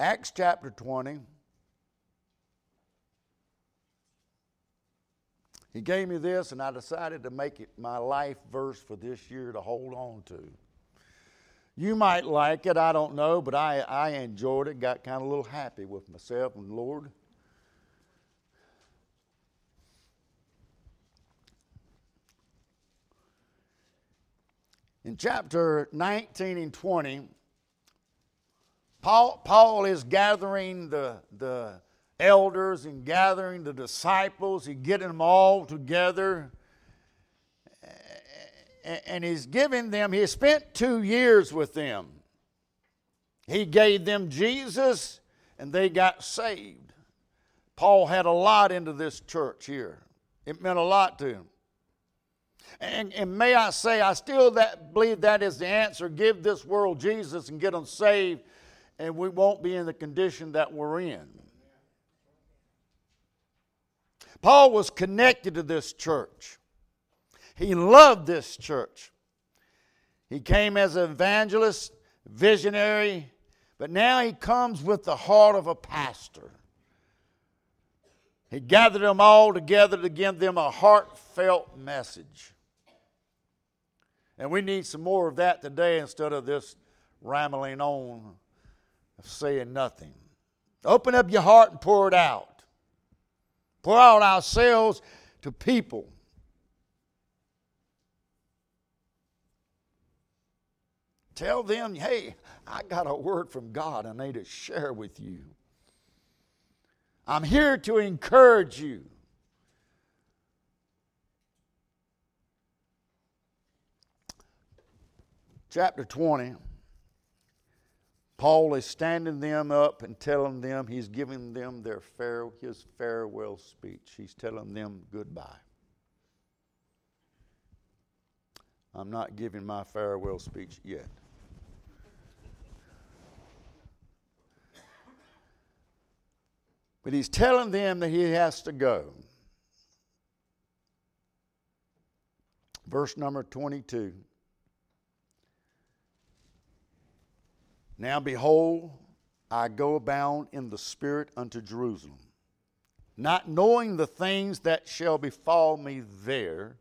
Acts chapter 20. He gave me this, and I decided to make it my life verse for this year to hold on to. You might like it, I don't know, but I, I enjoyed it, got kind of a little happy with myself and the Lord. In chapter 19 and 20, Paul, Paul is gathering the, the elders and gathering the disciples, he's getting them all together. And he's giving them, he spent two years with them. He gave them Jesus and they got saved. Paul had a lot into this church here. It meant a lot to him. And, and may I say, I still that, believe that is the answer. Give this world Jesus and get them saved, and we won't be in the condition that we're in. Paul was connected to this church. He loved this church. He came as an evangelist, visionary, but now he comes with the heart of a pastor. He gathered them all together to give them a heartfelt message. And we need some more of that today instead of this rambling on of saying nothing. Open up your heart and pour it out. Pour out ourselves to people. Tell them, hey, I got a word from God I need to share with you. I'm here to encourage you. chapter 20, Paul is standing them up and telling them he's giving them their fare, his farewell speech. He's telling them goodbye. I'm not giving my farewell speech yet. But he's telling them that he has to go. Verse number 22. Now behold, I go abound in the Spirit unto Jerusalem, not knowing the things that shall befall me there.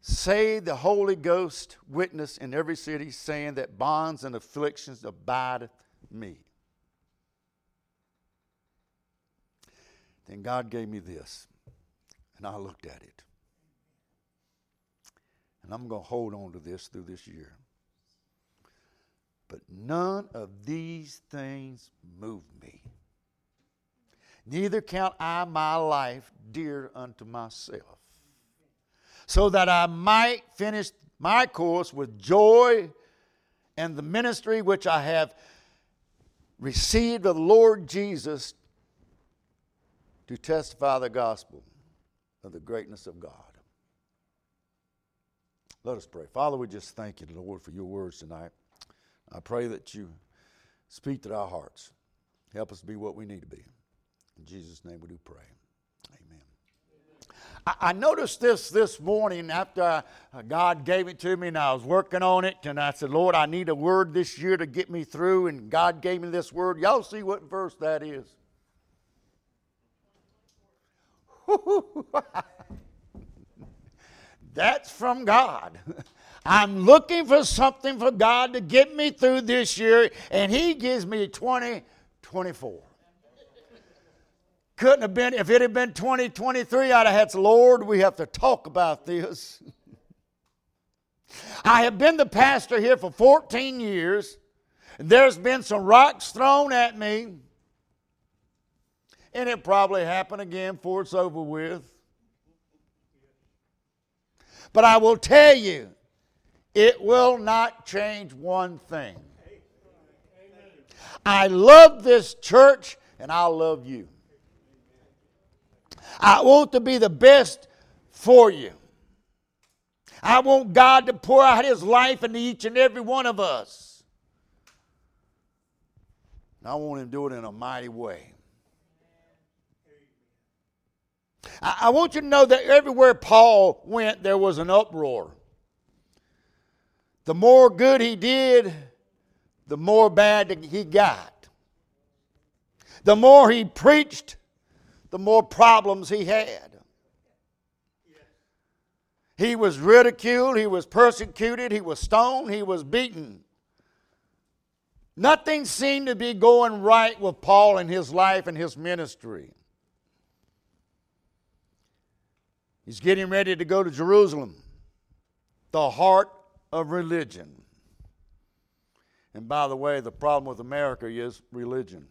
Say the Holy Ghost witness in every city, saying that bonds and afflictions abideth me. Then God gave me this, and I looked at it. And I'm going to hold on to this through this year. But none of these things move me. Neither count I my life dear unto myself, so that I might finish my course with joy and the ministry which I have received of the Lord Jesus to testify the gospel of the greatness of God. Let us pray. Father, we just thank you, Lord, for your words tonight. I pray that you speak to our hearts. Help us be what we need to be. In Jesus' name we do pray. Amen. I, noticed this this morning after uh, God gave it to me and I was working on it, and I said, Lord, I need a word this year to get me through, and God gave me this word. Y'all see what verse that is? That's from God. I'm looking for something for God to get me through this year, and He gives me 2024. Couldn't have been, if it had been 2023, I'd have had, Lord, we have to talk about this. I have been the pastor here for 14 years. There's been some rocks thrown at me, and it probably happen again before it's over with. But I will tell you, it will not change one thing. I love this church and I love you. I want to be the best for you. I want God to pour out His life into each and every one of us. And I want Him to do it in a mighty way. I want you to know that everywhere Paul went, there was an uproar. The more good he did, the more bad he got. The more he preached, the more problems he had. He was ridiculed, he was persecuted, he was stoned, he was beaten. Nothing seemed to be going right with Paul in his life and his ministry. He's getting ready to go to Jerusalem, the heart of religion. And by the way, the problem with America is religion.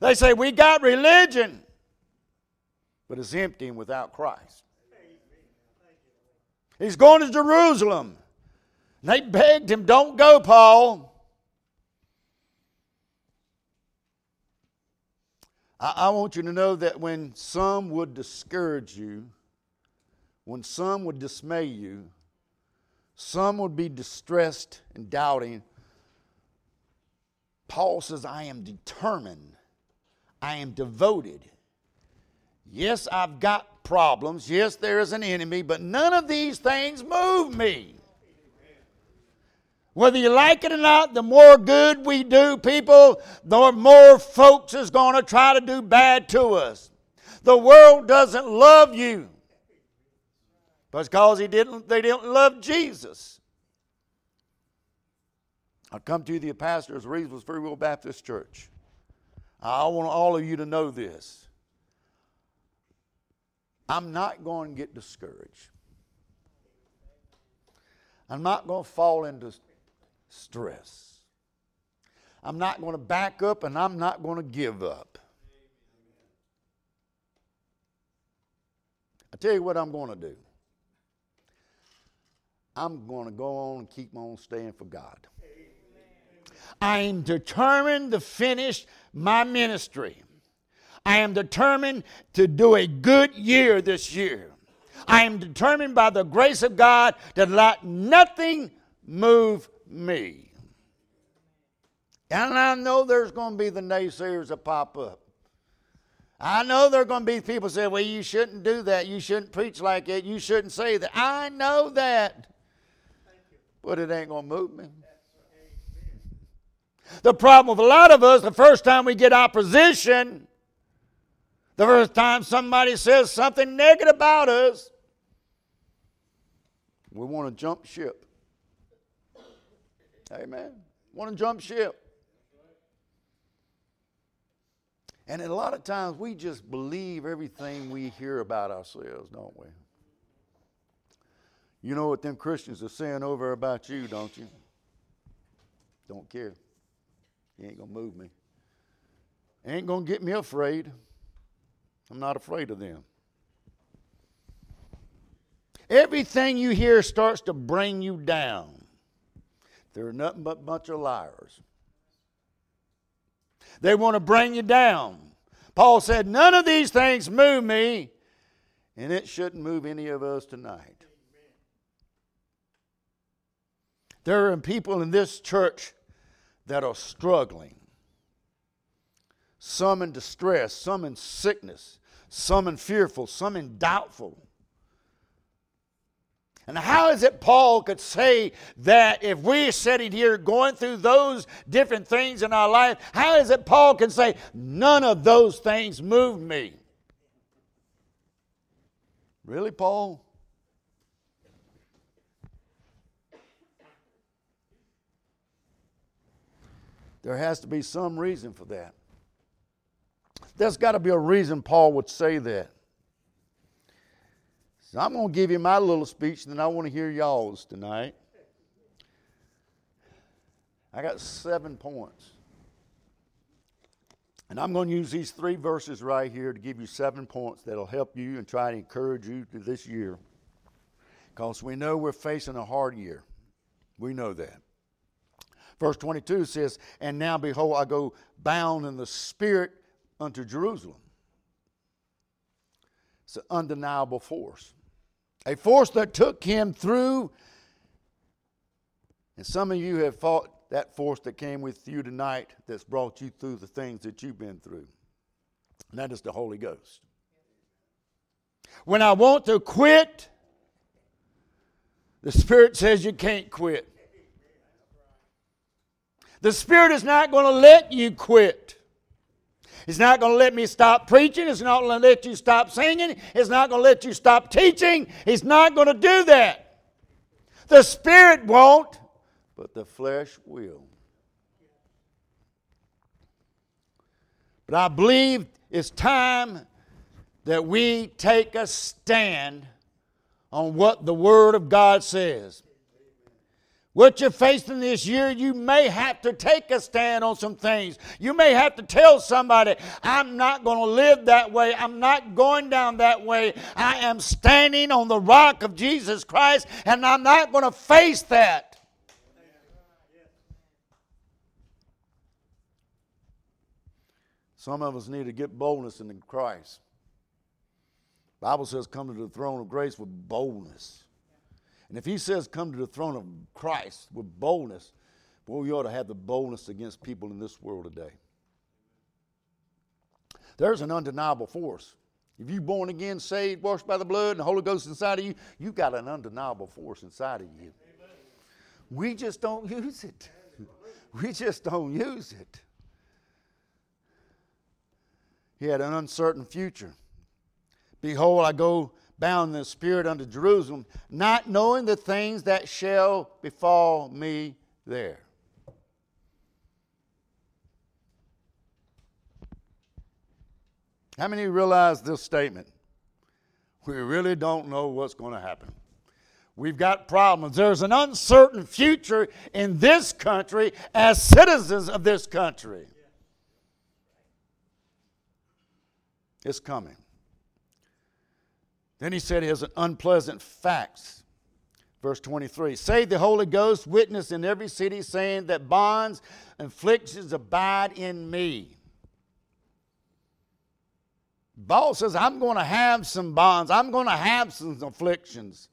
They say, We got religion, but it's empty and without Christ. He's going to Jerusalem. And they begged him, Don't go, Paul. I, I want you to know that when some would discourage you, when some would dismay you, some would be distressed and doubting. Paul says, I am determined. I am devoted. Yes, I've got problems. Yes, there is an enemy, but none of these things move me. Whether you like it or not, the more good we do people, the more folks is going to try to do bad to us. The world doesn't love you because he didn't, they didn't love Jesus. I come to you, the pastor of Reidsville Free Will Baptist Church. I want all of you to know this. I'm not going to get discouraged. I'm not going to fall into stress. I'm not going to back up and I'm not going to give up. I tell you what I'm going to do. I'm going to go on and keep on staying for God. I am determined to finish my ministry. I am determined to do a good year this year. I am determined by the grace of God to let nothing move me. And I know there's going to be the naysayers that pop up. I know there are going to be people say, well, you shouldn't do that. You shouldn't preach like it. You shouldn't say that. I know that. But it ain't going to move me. The problem with a lot of us, the first time we get opposition, the first time somebody says something negative about us, we want to jump ship. Amen. Want to jump ship. And a lot of times we just believe everything we hear about ourselves, don't we? You know what them Christians are saying over about you, don't you? Don't care. He ain't going to move me. ain't going to get me afraid. I'm not afraid of them. Everything you hear starts to bring you down. They're nothing but a bunch of liars. They want to bring you down. Paul said, None of these things move me, and it shouldn't move any of us tonight. There are people in this church that are struggling. Some in distress, some in sickness, some in fearful, some in doubtful. And how is it Paul could say that if we're sitting here going through those different things in our life, how is it Paul can say, none of those things move me? Really, Paul? There has to be some reason for that. There's got to be a reason Paul would say that. So I'm going to give you my little speech, and then I want to hear y'all's tonight. I got seven points. And I'm going to use these three verses right here to give you seven points that'll help you and try to encourage you to this year. Because we know we're facing a hard year. We know that. Verse 22 says, And now behold, I go bound in the Spirit unto Jerusalem. It's an undeniable force a force that took him through. And some of you have fought that force that came with you tonight that's brought you through the things that you've been through. And that is the Holy Ghost. When I want to quit, the Spirit says you can't quit. The Spirit is not going to let you quit. It's not going to let me stop preaching. It's not going to let you stop singing. It's not going to let you stop teaching. He's not going to do that. The Spirit won't, but the flesh will. But I believe it's time that we take a stand on what the Word of God says. What you're facing this year, you may have to take a stand on some things. You may have to tell somebody, I'm not going to live that way. I'm not going down that way. I am standing on the rock of Jesus Christ, and I'm not going to face that. Some of us need to get boldness in Christ. The Bible says, come to the throne of grace with boldness. And if he says, come to the throne of Christ with boldness, well, we ought to have the boldness against people in this world today. There's an undeniable force. If you're born again, saved, washed by the blood, and the Holy Ghost inside of you, you've got an undeniable force inside of you. We just don't use it. We just don't use it. He had an uncertain future. Behold, I go bound in the Spirit unto Jerusalem, not knowing the things that shall befall me there. How many realize this statement? We really don't know what's going to happen. We've got problems. There's an uncertain future in this country as citizens of this country. It's coming. Then he said, "His unpleasant facts." Verse 23 Say the Holy Ghost, witness in every city, saying that bonds and afflictions abide in me. Paul says, I'm going to have some bonds, I'm going to have some afflictions.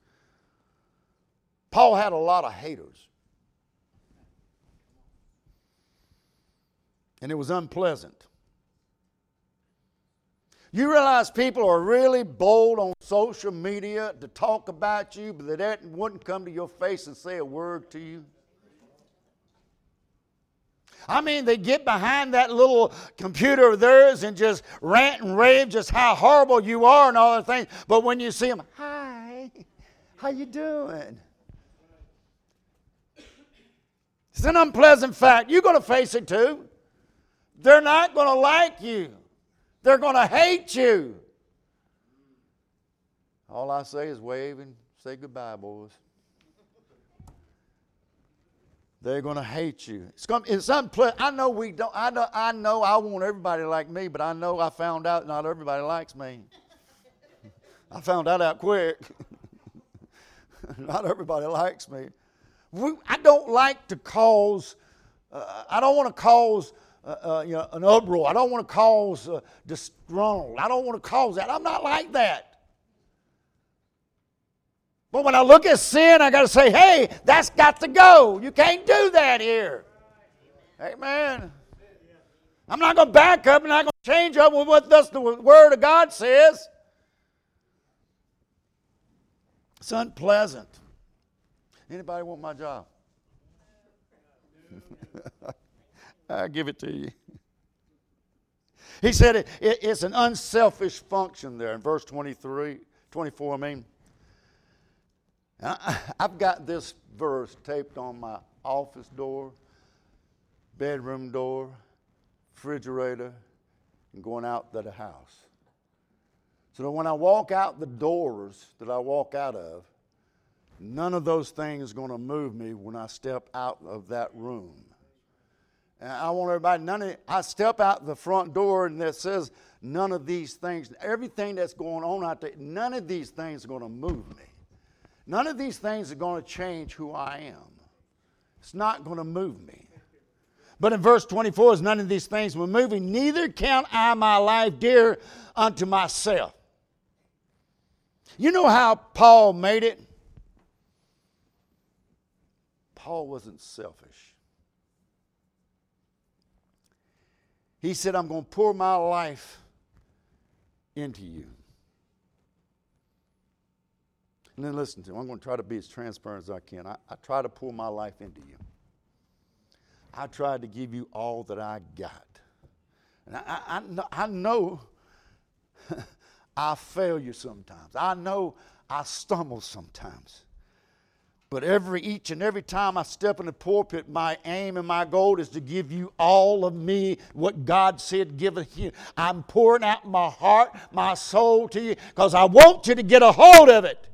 Paul had a lot of haters. And it was unpleasant. You realize people are really bold on social media to talk about you, but they wouldn't come to your face and say a word to you? I mean, they get behind that little computer of theirs and just rant and rave just how horrible you are and all that things. But when you see them, hi, how you doing? It's an unpleasant fact. You're going to face it too. They're not going to like you. They're going to hate you. All I say is wave and say goodbye, boys. They're going to hate you. It's, going, it's unpleasant. I know we don't. I know. I know. I want everybody like me, but I know I found out not everybody likes me. I found that out quick. not everybody likes me. We, I don't like to cause. Uh, I don't want to cause uh, uh, you know, an uproar. I don't want to cause uh, disgruntled. I don't want to cause that. I'm not like that. But when I look at sin, I got to say, hey, that's got to go. You can't do that here. Amen. I'm not going to back up and I'm not going to change up with what the Word of God says. It's unpleasant. Anybody want my job? I give it to you. He said it, it, it's an unselfish function there in verse 23, 24, I mean. I, I've got this verse taped on my office door, bedroom door, refrigerator, and going out to the house. So that when I walk out the doors that I walk out of, none of those things are going to move me when I step out of that room. And I want everybody, none of, I step out the front door and it says, none of these things, everything that's going on out there, none of these things are going to move me. None of these things are going to change who I am. It's not going to move me. But in verse 24, is none of these things move me, neither count I my life dear unto myself. You know how Paul made it? Paul wasn't selfish. He said, I'm going to pour my life into you. And then listen to him. I'm going to try to be as transparent as I can. I, I try to pour my life into you. I tried to give you all that I got. And I, I, I know I fail you sometimes. I know I stumble sometimes. But every each and every time I step in the pulpit, my aim and my goal is to give you all of me, what God said, give it you. I'm pouring out my heart, my soul to you, because I want you to get a hold of it.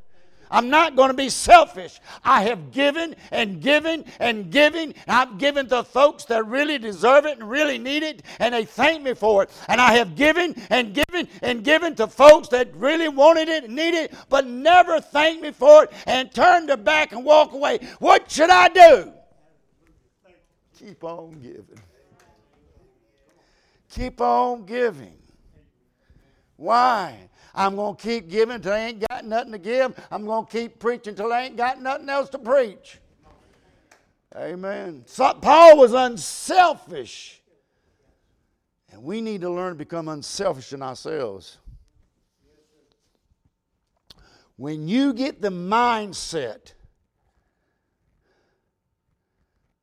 I'm not going to be selfish. I have given and given and given. And I've given to folks that really deserve it and really need it, and they thank me for it. And I have given and given and given to folks that really wanted it and needed it, but never thanked me for it and turned their back and walk away. What should I do? Keep on giving. Keep on giving. Why? I'm going to keep giving till I ain't got nothing to give. I'm going to keep preaching till I ain't got nothing else to preach. Amen. So Paul was unselfish. And we need to learn to become unselfish in ourselves. When you get the mindset,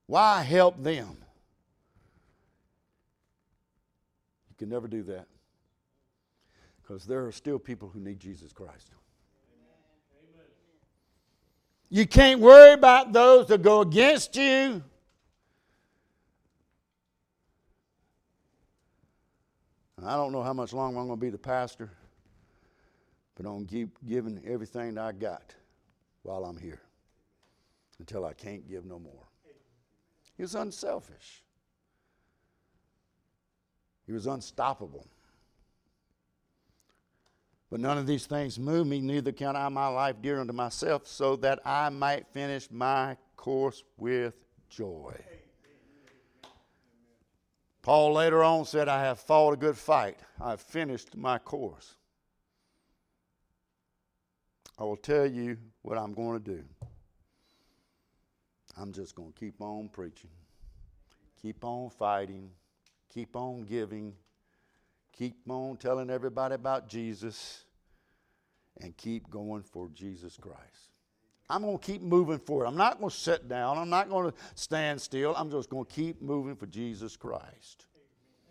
why help them? You can never do that. Because there are still people who need Jesus Christ. You can't worry about those that go against you. I don't know how much longer I'm going to be the pastor, but I'm going to keep giving everything I got while I'm here until I can't give no more. He was unselfish, he was unstoppable. But none of these things move me, neither count I my life dear unto myself, so that I might finish my course with joy. Paul later on said, I have fought a good fight. I have finished my course. I will tell you what I'm going to do. I'm just going to keep on preaching, keep on fighting, keep on giving, keep on telling everybody about Jesus, and keep going for Jesus Christ. I'm going to keep moving forward. I'm not going to sit down. I'm not going to stand still. I'm just going to keep moving for Jesus Christ.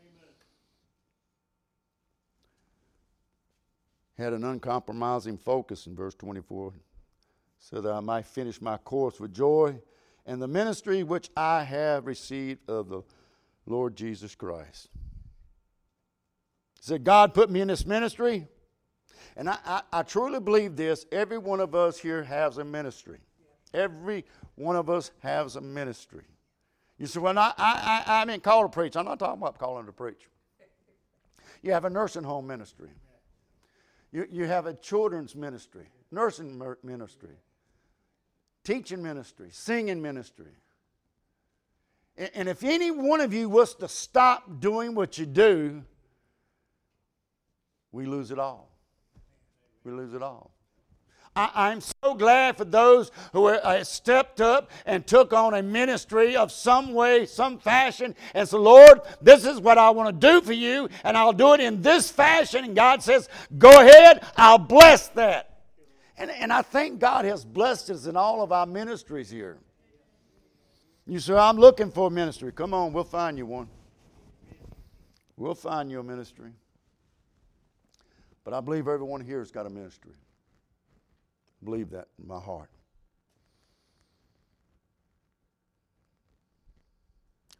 Amen. Had an uncompromising focus in verse 24 so that I might finish my course with joy and the ministry which I have received of the Lord Jesus Christ. He said, God put me in this ministry. And I, I, I, truly believe this every one of us here has a ministry. Every one of us has a ministry. You say, well, I, I, I, I'm in call to preach. I'm not talking about calling to preach. You have a nursing home ministry. You, you have a children's ministry, nursing ministry, teaching ministry, singing ministry. And, and if any one of you was to stop doing what you do, we lose it all. We lose it all. I, am so glad for those who uh, stepped up and took on a ministry of some way, some fashion, and said, Lord, this is what I want to do for you, and I'll do it in this fashion. And God says, Go ahead, I'll bless that. And, and I think God has blessed us in all of our ministries here. You say, I'm looking for a ministry. Come on, we'll find you one. We'll find you a ministry. But I believe everyone here has got a ministry. I believe that in my heart.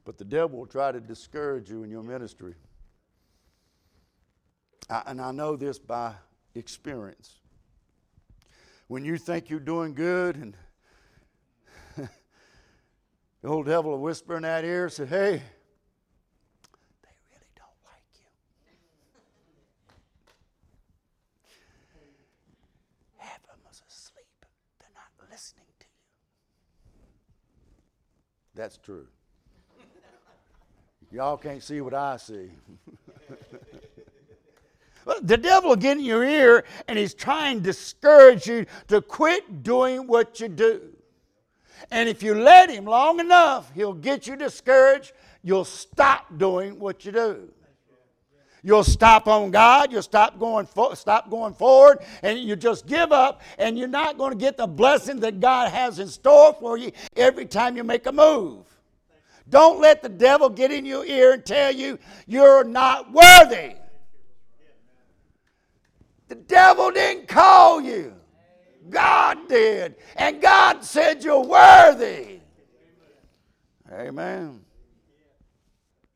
But the devil will try to discourage you in your ministry. I, and I know this by experience. When you think you're doing good and the old devil will whisper in that ear and say, hey, That's true. Y'all can't see what I see. the devil will get in your ear and he's trying to discourage you to quit doing what you do. And if you let him long enough, he'll get you discouraged. You'll stop doing what you do. You'll stop on God. You'll stop going, fo- stop going forward, and you just give up. And you're not going to get the blessing that God has in store for you every time you make a move. Don't let the devil get in your ear and tell you you're not worthy. The devil didn't call you. God did. And God said you're worthy. Amen.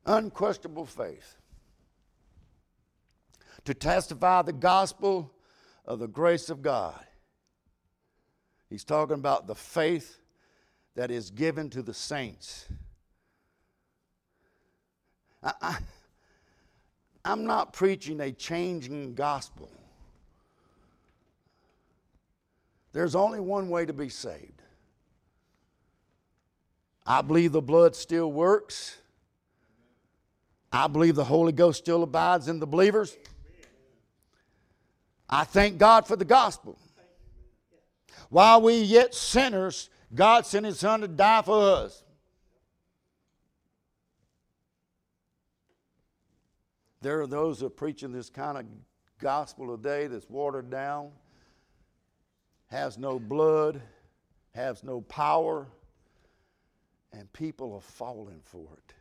Unquestionable faith. To testify the gospel of the grace of God. He's talking about the faith that is given to the saints. I, I, I'm not preaching a changing gospel. There's only one way to be saved. I believe the blood still works. I believe the Holy Ghost still abides in the believers. I thank God for the gospel. While we yet sinners, God sent His Son to die for us. There are those who are preaching this kind of gospel today that's watered down has no blood, has no power, and people are falling for it.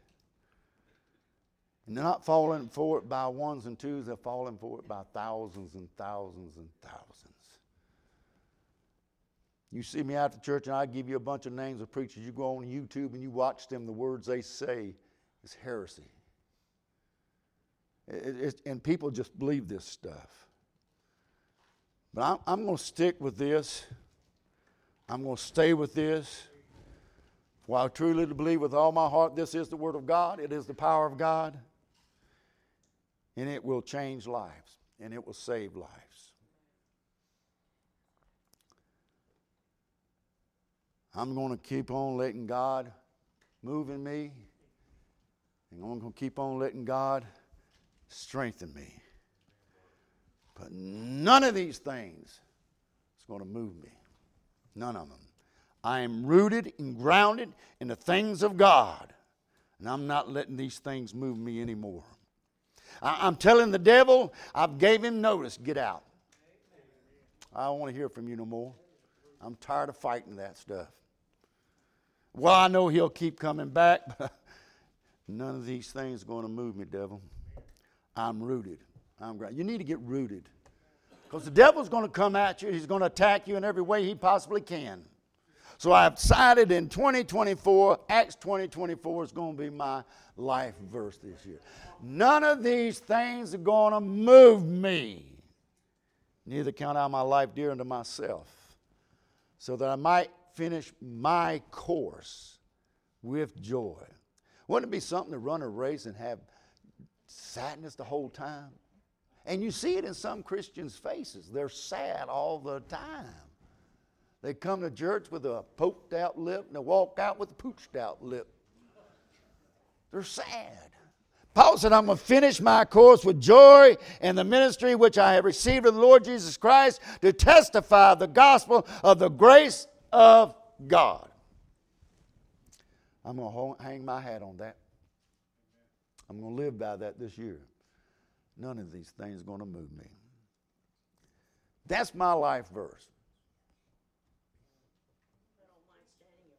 And they're not falling for it by ones and twos, they're falling for it by thousands and thousands and thousands. You see me after church, and I give you a bunch of names of preachers. You go on YouTube and you watch them, the words they say is heresy. It, it, and people just believe this stuff. But I'm, I'm going to stick with this. I'm going to stay with this. For I truly believe with all my heart this is the Word of God, it is the power of God, and it will change lives, and it will save lives. I'm going to keep on letting God move in me, and I'm going to keep on letting God strengthen me. But none of these things is going to move me. None of them. I am rooted and grounded in the things of God, and I'm not letting these things move me anymore. I, am telling the devil, I've gave him notice, get out. I don't want to hear from you no more. I'm tired of fighting that stuff. Well, I know he'll keep coming back, but none of these things are going to move me, devil. I'm rooted. I'm grounded. You need to get rooted. Because the devil's going to come at you. He's going to attack you in every way he possibly can. So I've decided in 2024, Acts 2024 is going to be my life verse this year. None of these things are going to move me. Neither count I my life dear unto myself, so that I might finish my course with joy. Wouldn't it be something to run a race and have sadness the whole time? And you see it in some Christians' faces. They're sad all the time. They come to church with a poked out lip and they walk out with a pooched out lip. They're sad. Paul said, I'm going to finish my course with joy and the ministry which I have received of the Lord Jesus Christ to testify the gospel of the grace of God. I'm going to hang my hat on that. I'm going to live by that this year. None of these things are going to move me. That's my life verse.